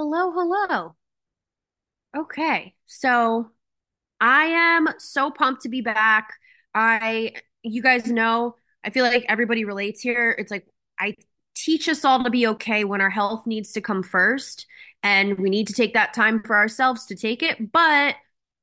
Hello, hello. Okay, so I am so pumped to be back. I, you guys know, I feel like everybody relates here. It's like I teach us all to be okay when our health needs to come first, and we need to take that time for ourselves to take it. But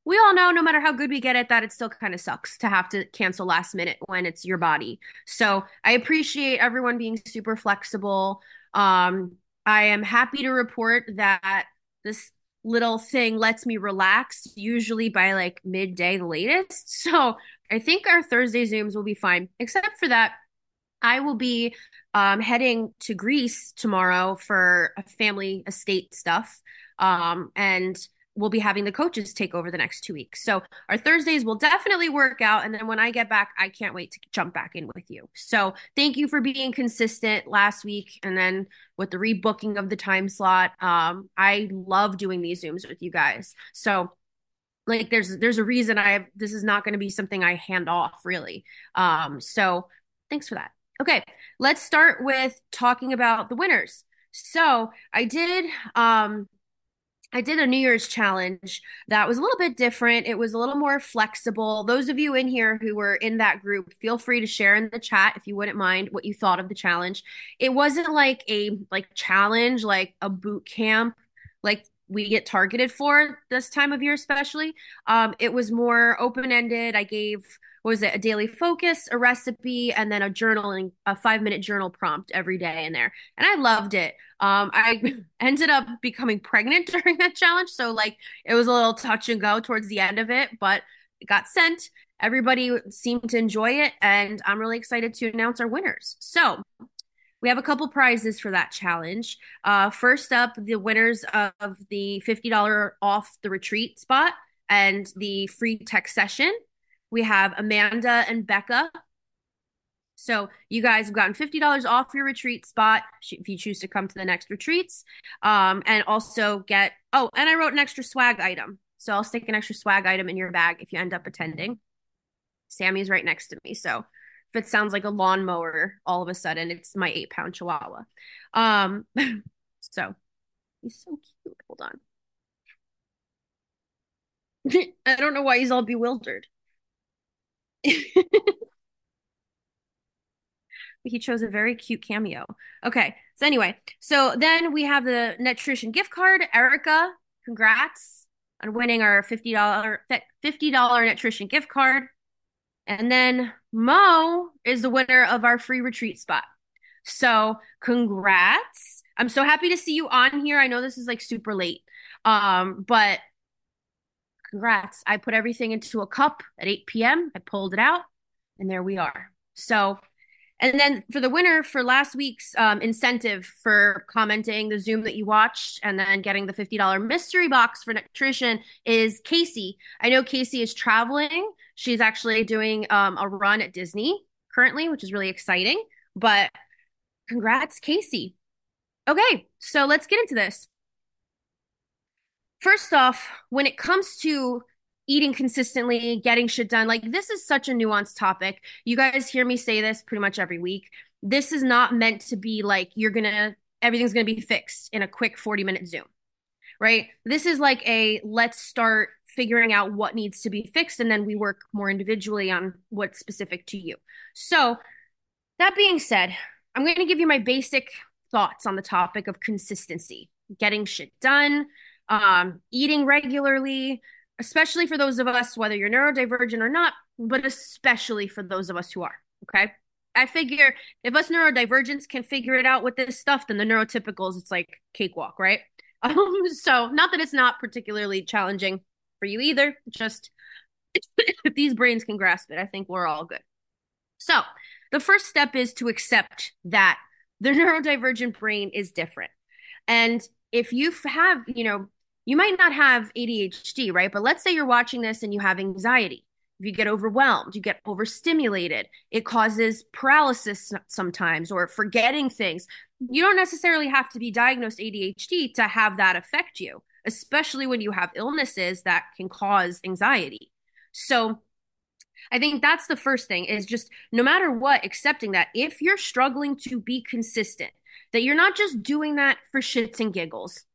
we all know, no matter how good we get at that, it still kind of sucks to have to cancel last minute when it's your body. So I appreciate everyone being super flexible. Um, I am happy to report that this little thing lets me relax, usually by like midday, the latest. So I think our Thursday Zooms will be fine. Except for that, I will be um, heading to Greece tomorrow for a family estate stuff. Um, and we'll be having the coaches take over the next two weeks. So our Thursdays will definitely work out. And then when I get back, I can't wait to jump back in with you. So thank you for being consistent last week. And then with the rebooking of the time slot, um, I love doing these Zooms with you guys. So like there's there's a reason I have this is not going to be something I hand off really. Um, so thanks for that. Okay, let's start with talking about the winners. So I did um I did a New Year's challenge that was a little bit different. It was a little more flexible. Those of you in here who were in that group, feel free to share in the chat if you wouldn't mind what you thought of the challenge. It wasn't like a like challenge, like a boot camp, like we get targeted for this time of year, especially. Um, it was more open ended. I gave was it a daily focus, a recipe, and then a journaling, a five minute journal prompt every day in there, and I loved it. Um, I ended up becoming pregnant during that challenge, so like it was a little touch and go towards the end of it, but it got sent. Everybody seemed to enjoy it, and I'm really excited to announce our winners. So we have a couple prizes for that challenge. Uh, first up, the winners of the $50 off the retreat spot and the free tech session. We have Amanda and Becca. So you guys have gotten $50 off your retreat spot if you choose to come to the next retreats. Um, and also get, oh, and I wrote an extra swag item. So I'll stick an extra swag item in your bag if you end up attending. Sammy's right next to me. So if it sounds like a lawnmower all of a sudden it's my eight pound chihuahua um so he's so cute hold on i don't know why he's all bewildered he chose a very cute cameo okay so anyway so then we have the nutrition gift card erica congrats on winning our $50 $50 nutrition gift card and then Mo is the winner of our free retreat spot. So congrats. I'm so happy to see you on here. I know this is like super late. Um, but congrats. I put everything into a cup at 8 p.m. I pulled it out, and there we are. So and then for the winner for last week's um, incentive for commenting the Zoom that you watched and then getting the $50 mystery box for nutrition is Casey. I know Casey is traveling. She's actually doing um, a run at Disney currently, which is really exciting. But congrats, Casey. Okay, so let's get into this. First off, when it comes to eating consistently, getting shit done. Like this is such a nuanced topic. You guys hear me say this pretty much every week. This is not meant to be like you're going to everything's going to be fixed in a quick 40 minute Zoom. Right? This is like a let's start figuring out what needs to be fixed and then we work more individually on what's specific to you. So, that being said, I'm going to give you my basic thoughts on the topic of consistency, getting shit done, um, eating regularly, especially for those of us, whether you're neurodivergent or not, but especially for those of us who are. Okay. I figure if us neurodivergents can figure it out with this stuff, then the neurotypicals, it's like cakewalk, right? Um, so not that it's not particularly challenging for you either, just if these brains can grasp it, I think we're all good. So the first step is to accept that the neurodivergent brain is different. And if you have, you know, you might not have ADHD, right? But let's say you're watching this and you have anxiety. If you get overwhelmed, you get overstimulated, it causes paralysis sometimes or forgetting things. You don't necessarily have to be diagnosed ADHD to have that affect you, especially when you have illnesses that can cause anxiety. So, I think that's the first thing is just no matter what, accepting that if you're struggling to be consistent, that you're not just doing that for shits and giggles,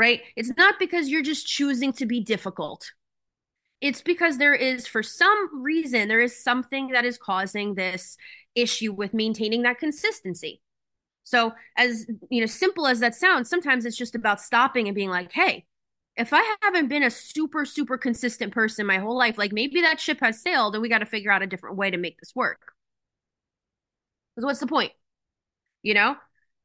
right? It's not because you're just choosing to be difficult. It's because there is, for some reason, there is something that is causing this issue with maintaining that consistency. So, as you know, simple as that sounds, sometimes it's just about stopping and being like, hey, if I haven't been a super, super consistent person my whole life, like maybe that ship has sailed and we got to figure out a different way to make this work. Because what's the point? You know,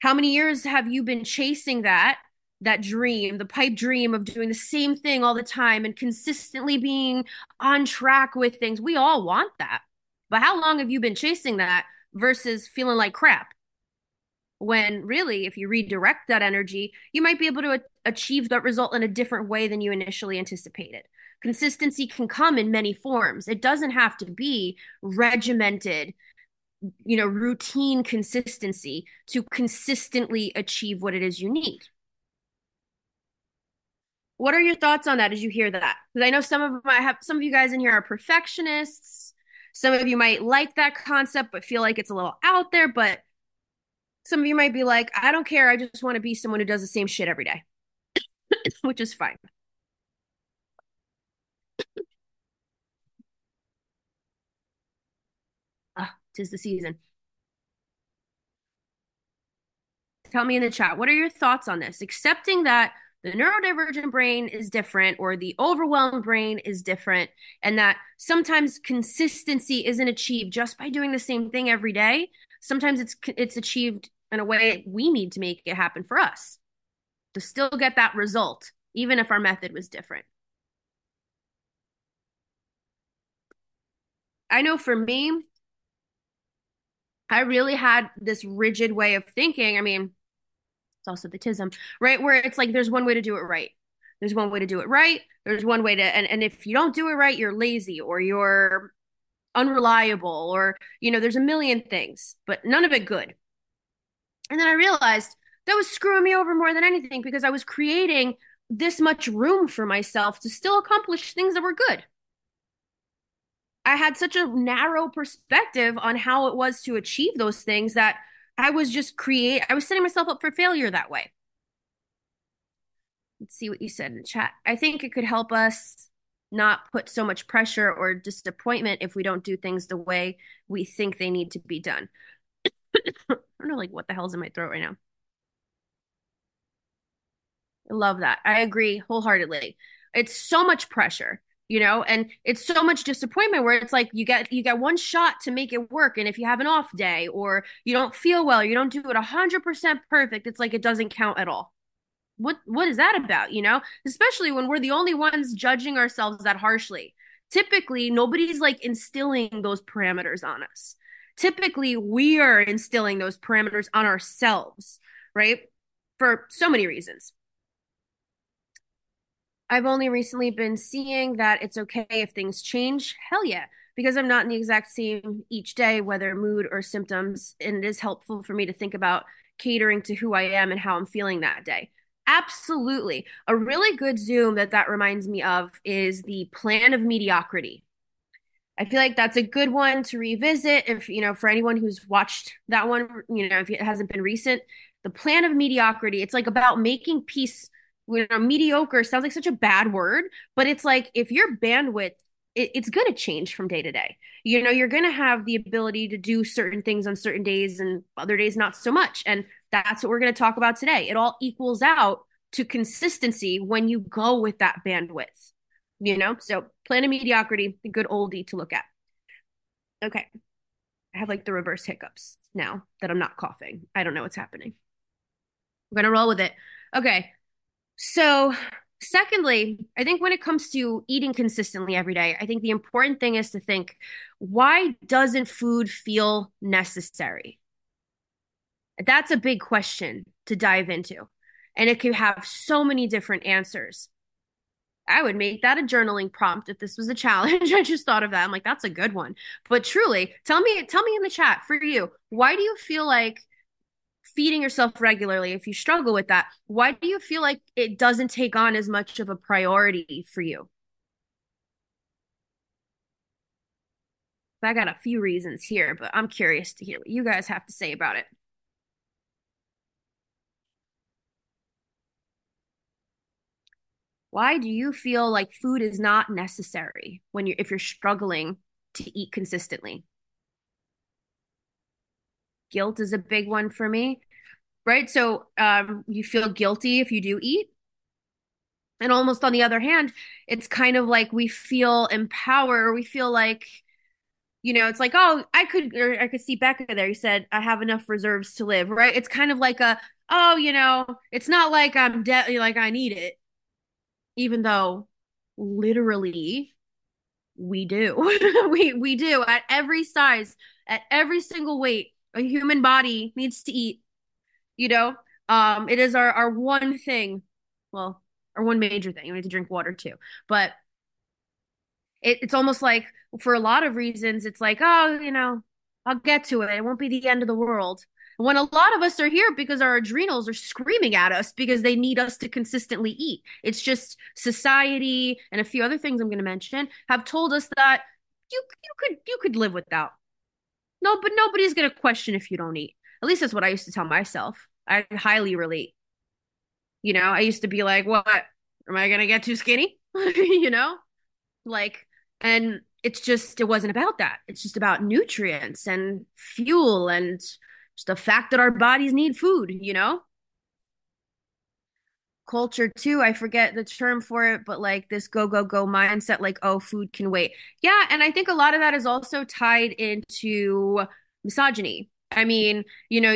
how many years have you been chasing that? That dream, the pipe dream of doing the same thing all the time and consistently being on track with things. We all want that. But how long have you been chasing that versus feeling like crap? When really, if you redirect that energy, you might be able to achieve that result in a different way than you initially anticipated. Consistency can come in many forms. It doesn't have to be regimented, you know, routine consistency to consistently achieve what it is you need. What are your thoughts on that as you hear that? Because I know some of I have some of you guys in here are perfectionists. Some of you might like that concept but feel like it's a little out there, but some of you might be like, I don't care, I just want to be someone who does the same shit every day. Which is fine. Ah, tis the season. Tell me in the chat, what are your thoughts on this? Accepting that the neurodivergent brain is different or the overwhelmed brain is different and that sometimes consistency isn't achieved just by doing the same thing every day. Sometimes it's it's achieved in a way we need to make it happen for us to still get that result even if our method was different. I know for me i really had this rigid way of thinking. I mean it's also the tism, right? Where it's like there's one way to do it right. There's one way to do it right. There's one way to, and, and if you don't do it right, you're lazy or you're unreliable or, you know, there's a million things, but none of it good. And then I realized that was screwing me over more than anything because I was creating this much room for myself to still accomplish things that were good. I had such a narrow perspective on how it was to achieve those things that I was just create I was setting myself up for failure that way. Let's see what you said in chat. I think it could help us not put so much pressure or disappointment if we don't do things the way we think they need to be done. I don't know like what the hell's in my throat right now. I love that. I agree wholeheartedly. It's so much pressure you know and it's so much disappointment where it's like you get you get one shot to make it work and if you have an off day or you don't feel well you don't do it 100% perfect it's like it doesn't count at all. What what is that about you know? Especially when we're the only ones judging ourselves that harshly. Typically nobody's like instilling those parameters on us. Typically we are instilling those parameters on ourselves right? For so many reasons I've only recently been seeing that it's okay if things change. Hell yeah. Because I'm not in the exact same each day, whether mood or symptoms. And it is helpful for me to think about catering to who I am and how I'm feeling that day. Absolutely. A really good Zoom that that reminds me of is the plan of mediocrity. I feel like that's a good one to revisit if, you know, for anyone who's watched that one, you know, if it hasn't been recent, the plan of mediocrity, it's like about making peace you know, mediocre sounds like such a bad word, but it's like if your bandwidth, it, it's going to change from day to day. You know, you're going to have the ability to do certain things on certain days and other days not so much. And that's what we're going to talk about today. It all equals out to consistency when you go with that bandwidth, you know? So, plan of mediocrity, good oldie to look at. Okay. I have like the reverse hiccups now that I'm not coughing. I don't know what's happening. We're going to roll with it. Okay. So, secondly, I think when it comes to eating consistently every day, I think the important thing is to think why doesn't food feel necessary? That's a big question to dive into. And it could have so many different answers. I would make that a journaling prompt if this was a challenge. I just thought of that. I'm like, that's a good one. But truly, tell me, tell me in the chat for you, why do you feel like feeding yourself regularly, if you struggle with that, why do you feel like it doesn't take on as much of a priority for you? I got a few reasons here, but I'm curious to hear what you guys have to say about it. Why do you feel like food is not necessary when you're if you're struggling to eat consistently? Guilt is a big one for me, right? So um, you feel guilty if you do eat. And almost on the other hand, it's kind of like we feel empowered. We feel like, you know, it's like, oh, I could, or I could see Becca there. You said, I have enough reserves to live, right? It's kind of like a, oh, you know, it's not like I'm dead, like I need it, even though literally we do. we we do at every size, at every single weight. A human body needs to eat. You know, um, it is our our one thing. Well, our one major thing. We need to drink water too, but it, it's almost like for a lot of reasons, it's like, oh, you know, I'll get to it. It won't be the end of the world. When a lot of us are here because our adrenals are screaming at us because they need us to consistently eat. It's just society and a few other things I'm going to mention have told us that you you could you could live without. No, but nobody's to question if you don't eat. At least that's what I used to tell myself. I highly relate. You know, I used to be like, "What? Am I to get too skinny?" you know? Like and it's just it wasn't about that. It's just about nutrients and fuel and just the fact that our bodies need food, you know? Culture too, I forget the term for it, but like this go, go, go mindset, like, oh, food can wait. Yeah. And I think a lot of that is also tied into misogyny. I mean, you know,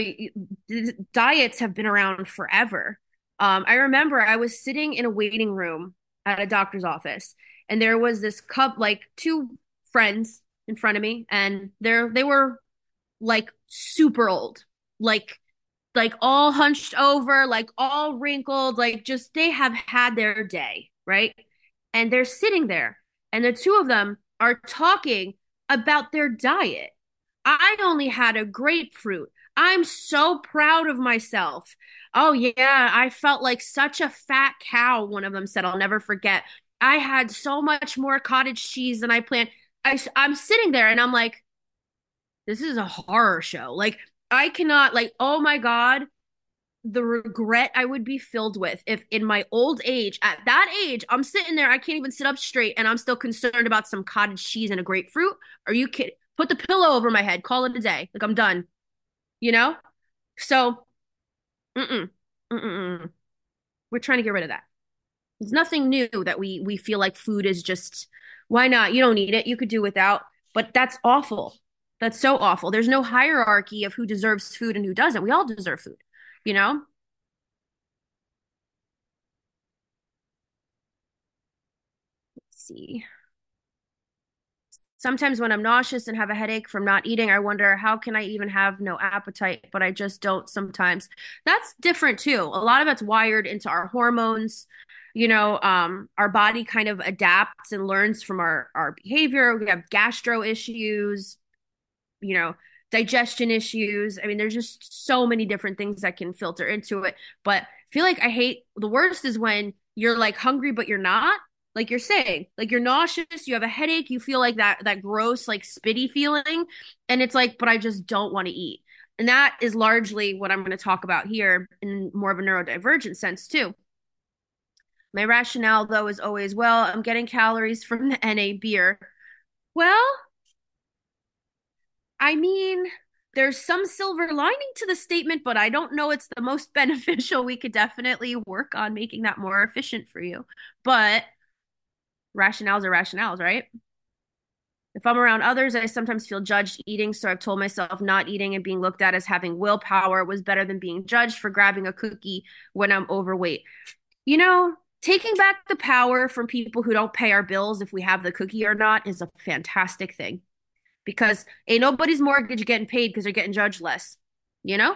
diets have been around forever. Um, I remember I was sitting in a waiting room at a doctor's office, and there was this cup, like two friends in front of me, and they're they were like super old, like like all hunched over, like all wrinkled, like just they have had their day, right? And they're sitting there, and the two of them are talking about their diet. I only had a grapefruit. I'm so proud of myself. Oh, yeah, I felt like such a fat cow, one of them said. I'll never forget. I had so much more cottage cheese than I planned. I, I'm sitting there and I'm like, this is a horror show. Like I cannot like oh my god, the regret I would be filled with if in my old age, at that age, I'm sitting there, I can't even sit up straight and I'm still concerned about some cottage cheese and a grapefruit. Are you kidding? Put the pillow over my head, call it a day. Like I'm done. You know? So mm-mm, mm-mm, we're trying to get rid of that. It's nothing new that we we feel like food is just why not? You don't need it. You could do without. But that's awful. That's so awful. There's no hierarchy of who deserves food and who doesn't. We all deserve food, you know? Let's see. Sometimes when I'm nauseous and have a headache from not eating, I wonder how can I even have no appetite, but I just don't sometimes. That's different too. A lot of it's wired into our hormones. You know, um, our body kind of adapts and learns from our our behavior. We have gastro issues, you know, digestion issues. I mean, there's just so many different things that can filter into it. But I feel like I hate the worst is when you're like hungry, but you're not. Like you're saying, like you're nauseous, you have a headache, you feel like that that gross, like spitty feeling. And it's like, but I just don't want to eat. And that is largely what I'm going to talk about here in more of a neurodivergent sense, too. My rationale, though, is always, well, I'm getting calories from the NA beer. Well, I mean, there's some silver lining to the statement, but I don't know it's the most beneficial. We could definitely work on making that more efficient for you. But rationales are rationales, right? If I'm around others, I sometimes feel judged eating. So I've told myself not eating and being looked at as having willpower was better than being judged for grabbing a cookie when I'm overweight. You know, taking back the power from people who don't pay our bills if we have the cookie or not is a fantastic thing because ain't nobody's mortgage getting paid because they're getting judged less. You know?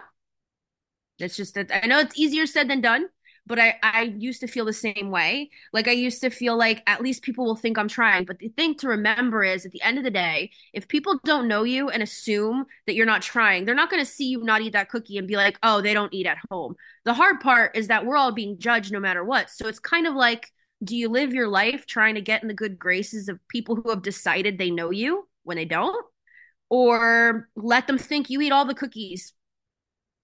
It's just that I know it's easier said than done, but I, I used to feel the same way. Like I used to feel like at least people will think I'm trying. But the thing to remember is at the end of the day, if people don't know you and assume that you're not trying, they're not going to see you not eat that cookie and be like, oh, they don't eat at home. The hard part is that we're all being judged no matter what. So it's kind of like, do you live your life trying to get in the good graces of people who have decided they know you? When they don't, or let them think you eat all the cookies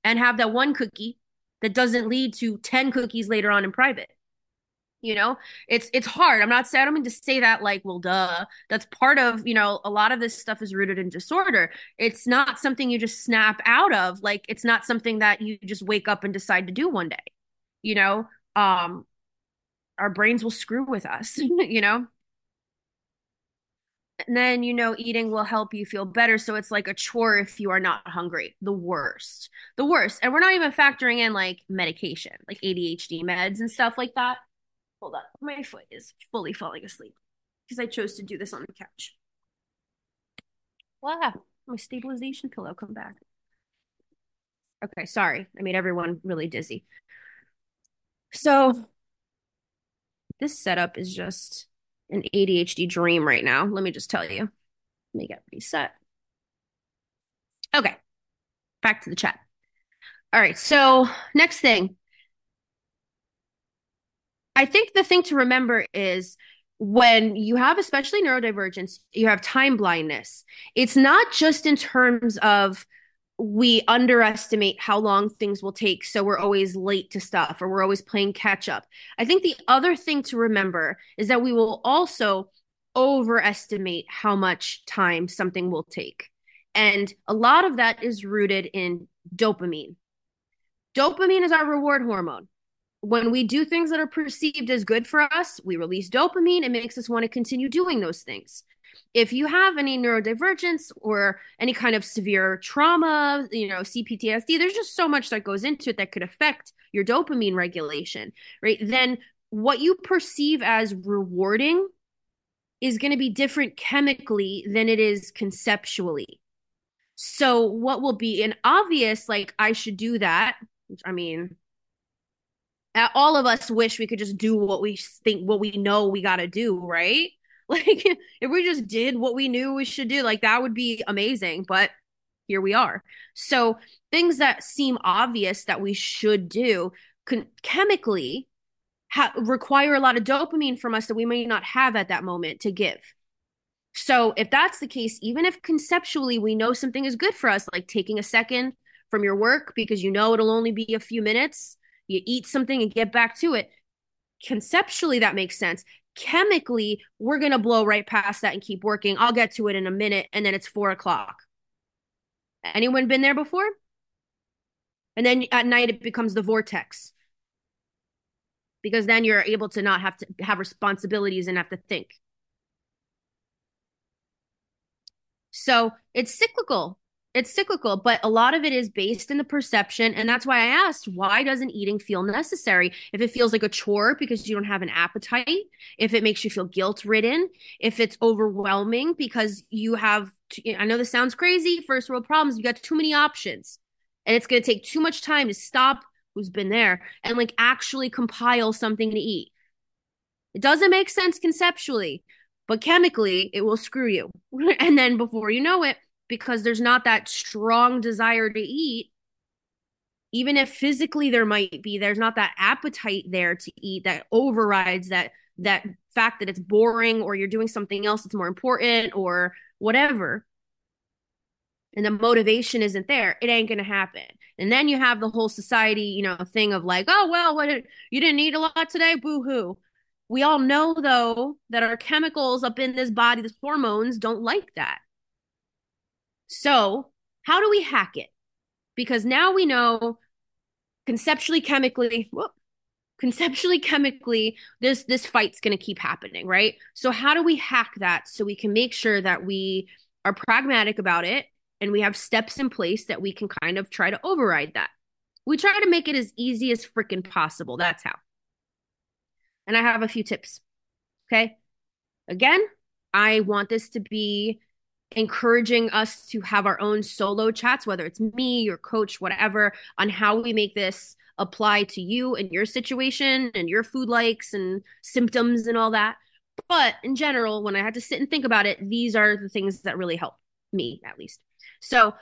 and have that one cookie that doesn't lead to 10 cookies later on in private. You know, it's it's hard. I'm not saying I don't mean to say that like, well, duh. That's part of, you know, a lot of this stuff is rooted in disorder. It's not something you just snap out of. Like it's not something that you just wake up and decide to do one day. You know, um, our brains will screw with us, you know? And then, you know, eating will help you feel better. So it's like a chore if you are not hungry. The worst. The worst. And we're not even factoring in like medication, like ADHD meds and stuff like that. Hold up. My foot is fully falling asleep because I chose to do this on the couch. Wow. My stabilization pillow come back. Okay, sorry. I made everyone really dizzy. So this setup is just an ADHD dream right now. Let me just tell you. Let me get reset. Okay, back to the chat. All right, so next thing. I think the thing to remember is when you have especially neurodivergence, you have time blindness. It's not just in terms of we underestimate how long things will take. So we're always late to stuff or we're always playing catch up. I think the other thing to remember is that we will also overestimate how much time something will take. And a lot of that is rooted in dopamine. Dopamine is our reward hormone. When we do things that are perceived as good for us, we release dopamine. It makes us want to continue doing those things if you have any neurodivergence or any kind of severe trauma, you know, CPTSD, there's just so much that goes into it that could affect your dopamine regulation, right? Then what you perceive as rewarding is going to be different chemically than it is conceptually. So, what will be an obvious, like, I should do that, I mean, all of us wish we could just do what we think, what we know we got to do, right? Like if we just did what we knew we should do, like that would be amazing. But here we are. So things that seem obvious that we should do can chemically ha- require a lot of dopamine from us that we may not have at that moment to give. So if that's the case, even if conceptually we know something is good for us, like taking a second from your work because you know it'll only be a few minutes, you eat something and get back to it. Conceptually, that makes sense chemically, we're going to blow right past that and keep working. I'll get to it in a minute. And then it's four o'clock. Anyone been there before? And then at night, it becomes the vortex because then you're able to not have to have responsibilities and have to think. So it's cyclical it's cyclical, but a lot of it is based in the perception. And that's why I asked, why doesn't eating feel necessary? If it feels like a chore because you don't have an appetite, if it makes you feel guilt ridden, if it's overwhelming because you have, I know this sounds crazy, first world problems, you got too many options and it's going to take too much time to stop who's been there and like actually compile something to eat. It doesn't make sense conceptually, but chemically, it will screw you. and then before you know it, because there's not that strong desire to eat. Even if physically there might be there's not that appetite there to eat that overrides that that fact that it's boring or you're doing something else that's more important or whatever. And the motivation isn't there. It ain't gonna happen. And then you have the whole society you know thing of like oh well what you didn't eat a lot today? Boo hoo we all know though that our chemicals up in this body the hormones don't like that so, how do we hack it? Because now we know conceptually, chemically, whoop, conceptually, chemically, this this fight's going to keep happening, right? So, how do we hack that so we can make sure that we are pragmatic about it and we have steps in place that we can kind of try to override that? We try to make it as easy as freaking possible. That's how. And I have a few tips. Okay. Again, I want this to be encouraging us to have our own solo chats, whether it's me, your coach, whatever, on how we make this apply to you and your situation and your food likes and symptoms and all that. But in general, when I had to sit and think about it, these are the things that really help me, at least. So,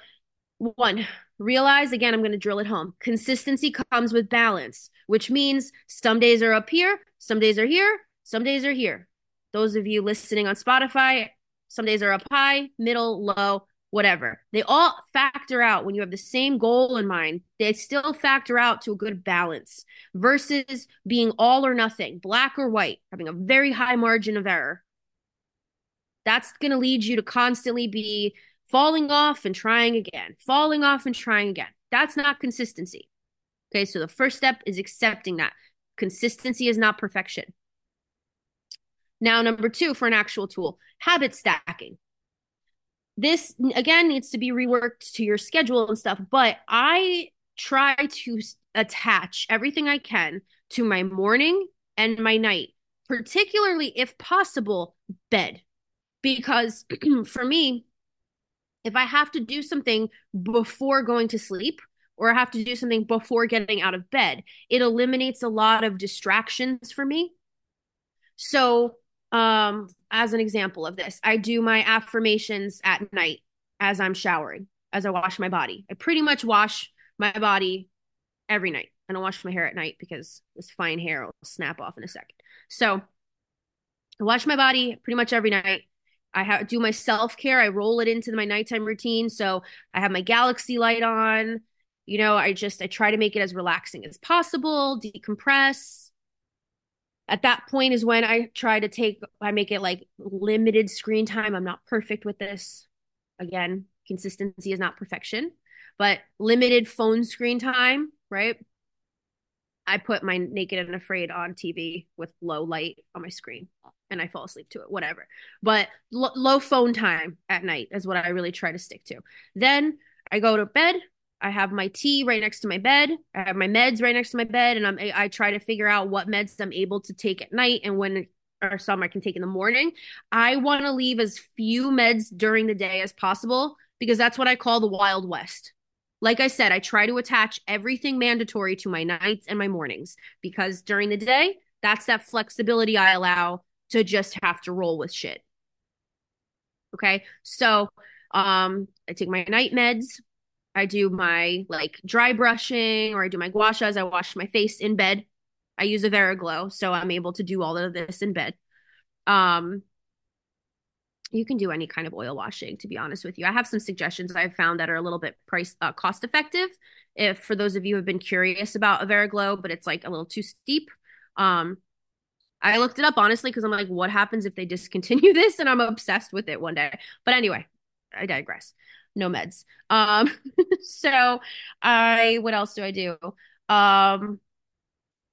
one, realize again, I'm going to drill it home. Consistency comes with balance, which means some days are up here, some days are here, some days are here. Those of you listening on Spotify, some days are up high, middle, low, whatever. They all factor out when you have the same goal in mind. They still factor out to a good balance versus being all or nothing, black or white, having a very high margin of error. That's going to lead you to constantly be falling off and trying again, falling off and trying again. That's not consistency. Okay, so the first step is accepting that. Consistency is not perfection. Now, number two for an actual tool, habit stacking. This again needs to be reworked to your schedule and stuff, but I try to attach everything I can to my morning and my night, particularly if possible, bed. Because for me, if I have to do something before going to sleep, or I have to do something before getting out of bed, it eliminates a lot of distractions for me. So, um, as an example of this, I do my affirmations at night as I'm showering, as I wash my body. I pretty much wash my body every night. I don't wash my hair at night because this fine hair will snap off in a second. So I wash my body pretty much every night. I have, do my self care. I roll it into my nighttime routine. So I have my galaxy light on. You know, I just I try to make it as relaxing as possible, decompress. At that point is when I try to take I make it like limited screen time. I'm not perfect with this. Again, consistency is not perfection, but limited phone screen time, right? I put my Naked and Afraid on TV with low light on my screen and I fall asleep to it, whatever. But l- low phone time at night is what I really try to stick to. Then I go to bed. I have my tea right next to my bed. I have my meds right next to my bed, and I'm I try to figure out what meds I'm able to take at night and when or some I can take in the morning. I want to leave as few meds during the day as possible because that's what I call the Wild West. Like I said, I try to attach everything mandatory to my nights and my mornings because during the day, that's that flexibility I allow to just have to roll with shit. Okay. So um I take my night meds I do my like dry brushing or I do my gua sha. I wash my face in bed. I use Averr Aglow, so I'm able to do all of this in bed. Um, you can do any kind of oil washing, to be honest with you. I have some suggestions I've found that are a little bit price uh, cost effective. If for those of you who have been curious about Averr Aglow, but it's like a little too steep. Um, I looked it up honestly because I'm like, what happens if they discontinue this? And I'm obsessed with it one day. But anyway, I digress no meds. Um, so I, what else do I do? Um,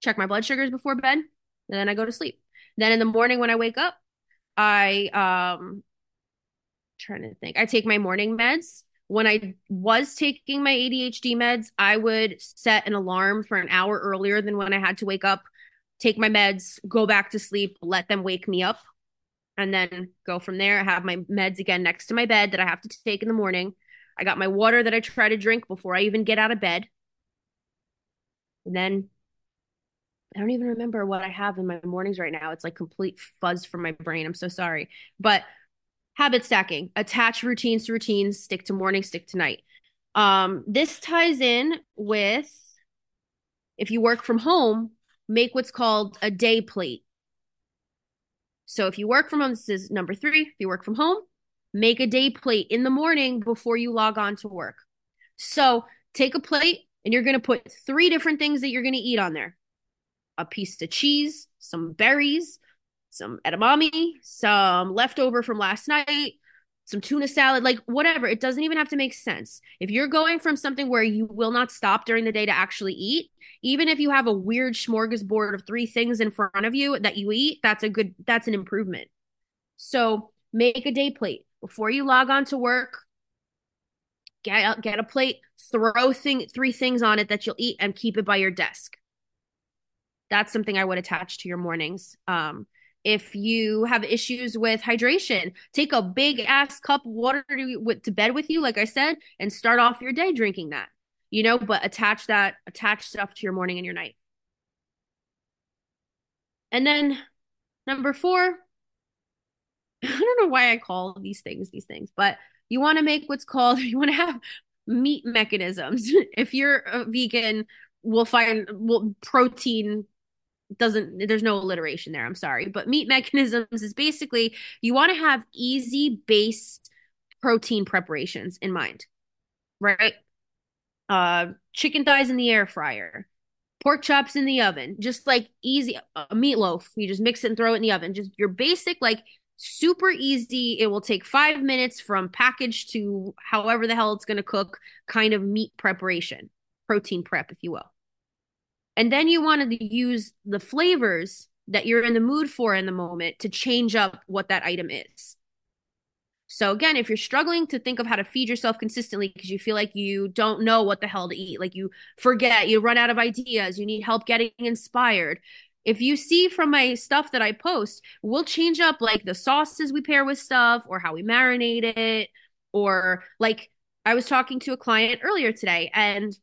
check my blood sugars before bed, and then I go to sleep. Then in the morning when I wake up, I um trying to think. I take my morning meds. When I was taking my ADHD meds, I would set an alarm for an hour earlier than when I had to wake up, take my meds, go back to sleep, let them wake me up and then go from there. I have my meds again next to my bed that I have to take in the morning. I got my water that I try to drink before I even get out of bed. And then I don't even remember what I have in my mornings right now. It's like complete fuzz from my brain. I'm so sorry. But habit stacking, attach routines to routines, stick to morning, stick to night. Um, this ties in with if you work from home, make what's called a day plate. So if you work from home, this is number three. If you work from home, make a day plate in the morning before you log on to work. So take a plate and you're going to put three different things that you're going to eat on there a piece of cheese, some berries, some edamame, some leftover from last night, some tuna salad, like whatever. It doesn't even have to make sense. If you're going from something where you will not stop during the day to actually eat, even if you have a weird smorgasbord of three things in front of you that you eat, that's a good that's an improvement. So, make a day plate before you log on to work. Get get a plate, throw thing three things on it that you'll eat and keep it by your desk. That's something I would attach to your mornings. Um, if you have issues with hydration, take a big ass cup of water to, to bed with you, like I said, and start off your day drinking that. You know, but attach that, attach stuff to your morning and your night. And then number four, I don't know why I call these things these things, but you want to make what's called, you want to have meat mechanisms. if you're a vegan, we'll find well, protein doesn't there's no alliteration there i'm sorry but meat mechanisms is basically you want to have easy base protein preparations in mind, right? Uh, chicken thighs in the air fryer, pork chops in the oven, just like easy a meatloaf. You just mix it and throw it in the oven. Just your basic, like super easy. It will take five minutes from package to however the hell it's going to cook kind of meat preparation, protein prep, if you will. And then you wanted to use the flavors that you're in the mood for in the moment to change up what that item is. So again, if you're struggling to think of how to feed yourself consistently because you feel like you don't know what the hell to eat, like you forget, you run out of ideas, you need help getting inspired. If you see from my stuff that I post, we'll change up like the sauces we pair with stuff or how we marinate it or like I was talking to a client earlier today and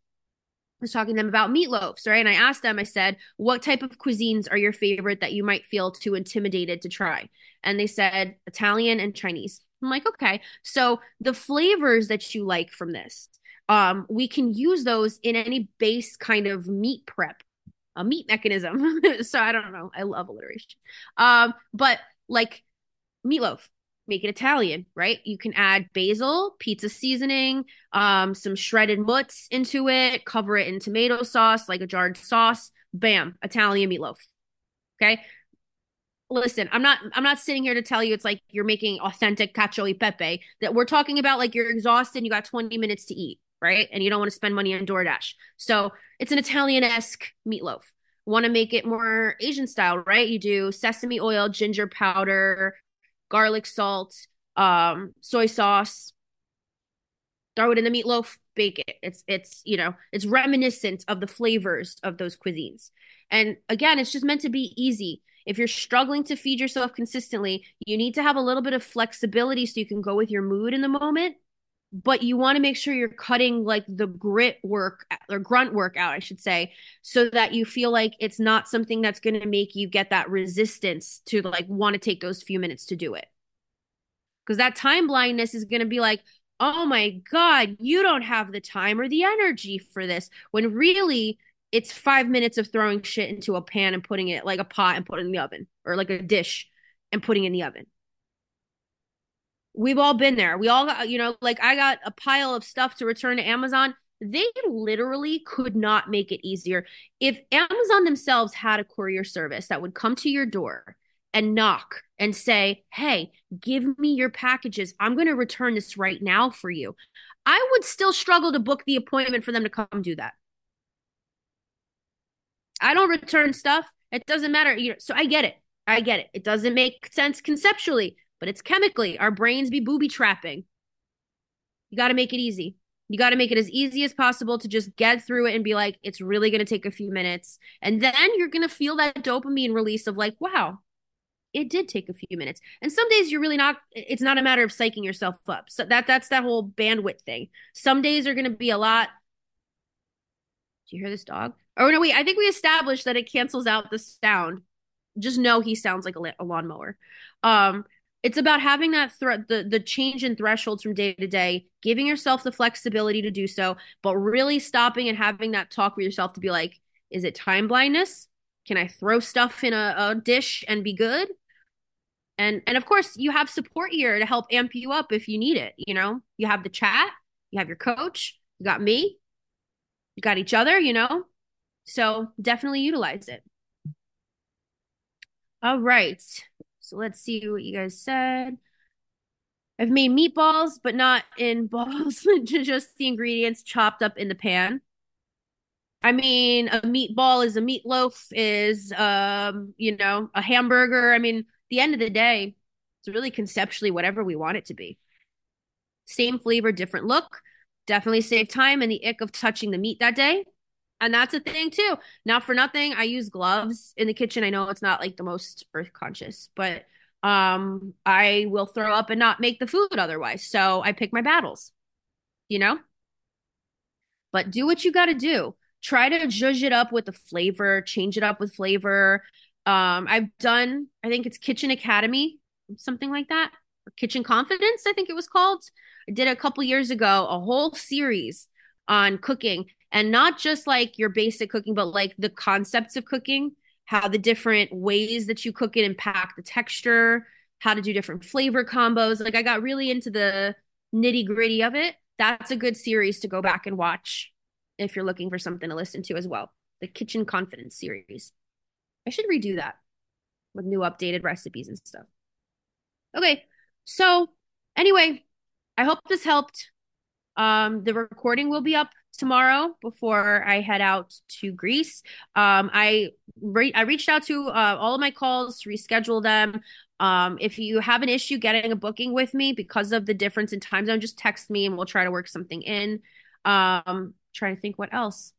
was talking to them about meatloaves, right? And I asked them, I said, what type of cuisines are your favorite that you might feel too intimidated to try? And they said Italian and Chinese. I'm like, okay. So the flavors that you like from this, um, we can use those in any base kind of meat prep, a meat mechanism. so I don't know. I love alliteration. Um, but like meatloaf, make it Italian, right? You can add basil, pizza seasoning, um, some shredded mutts into it, cover it in tomato sauce, like a jarred sauce. Bam, Italian meatloaf. Okay. Listen, I'm not I'm not sitting here to tell you it's like you're making authentic cacio e pepe. That we're talking about like you're exhausted you got 20 minutes to eat, right? And you don't want to spend money on DoorDash. So it's an Italian-esque meatloaf. Want to make it more Asian style, right? You do sesame oil, ginger powder, garlic salt, um, soy sauce. Throw it in the meatloaf, bake it. It's it's you know it's reminiscent of the flavors of those cuisines. And again, it's just meant to be easy. If you're struggling to feed yourself consistently, you need to have a little bit of flexibility so you can go with your mood in the moment. But you want to make sure you're cutting like the grit work or grunt work out, I should say, so that you feel like it's not something that's going to make you get that resistance to like want to take those few minutes to do it. Because that time blindness is going to be like, oh my God, you don't have the time or the energy for this. When really, it's five minutes of throwing shit into a pan and putting it like a pot and putting in the oven or like a dish and putting in the oven. We've all been there. We all got, you know, like I got a pile of stuff to return to Amazon. They literally could not make it easier. If Amazon themselves had a courier service that would come to your door and knock and say, Hey, give me your packages. I'm going to return this right now for you. I would still struggle to book the appointment for them to come do that. I don't return stuff. It doesn't matter. So I get it. I get it. It doesn't make sense conceptually, but it's chemically. Our brains be booby trapping. You got to make it easy. You got to make it as easy as possible to just get through it and be like, it's really going to take a few minutes. And then you're going to feel that dopamine release of like, wow, it did take a few minutes. And some days you're really not, it's not a matter of psyching yourself up. So that that's that whole bandwidth thing. Some days are going to be a lot. Do you hear this dog? Oh no, wait. I think we established that it cancels out the sound. Just know he sounds like a, a lawnmower. Um, it's about having that threat, the the change in thresholds from day to day, giving yourself the flexibility to do so, but really stopping and having that talk with yourself to be like, is it time blindness? Can I throw stuff in a, a dish and be good? And and of course, you have support here to help amp you up if you need it. You know, you have the chat, you have your coach, you got me, you got each other. You know, so definitely utilize it. All right. So let's see what you guys said. I've made meatballs, but not in balls, just the ingredients chopped up in the pan. I mean, a meatball is a meatloaf, is um, you know, a hamburger. I mean, the end of the day, it's really conceptually whatever we want it to be. Same flavor, different look. Definitely save time and the ick of touching the meat that day. And that's a thing too. Not for nothing, I use gloves in the kitchen. I know it's not like the most earth conscious, but um I will throw up and not make the food otherwise. So I pick my battles. You know? But do what you got to do. Try to judge it up with the flavor, change it up with flavor. Um I've done I think it's Kitchen Academy, something like that. Or Kitchen Confidence, I think it was called. I did a couple years ago a whole series on cooking and not just like your basic cooking, but like the concepts of cooking, how the different ways that you cook it impact the texture, how to do different flavor combos. Like I got really into the nitty gritty of it, that's a good series to go back and watch if you're looking for something to listen to as well. The Kitchen Confidence series. I should redo that with new updated recipes and stuff. Okay, so anyway, I hope this helped. Um, the recording will be up tomorrow before I head out to Greece. Um, I re- I reached out to uh, all of my calls to reschedule them. Um, if you have an issue getting a booking with me because of the difference in time zone, just text me and we'll try to work something in. Um, trying to think what else.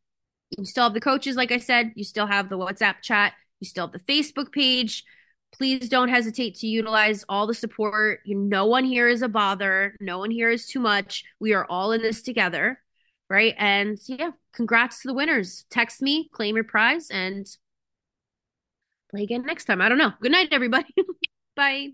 You still have the coaches, like I said. You still have the WhatsApp chat. You still have the Facebook page. Please don't hesitate to utilize all the support. No one here is a bother. No one here is too much. We are all in this together, right? And yeah, congrats to the winners. Text me, claim your prize, and play again next time. I don't know. Good night, everybody. Bye.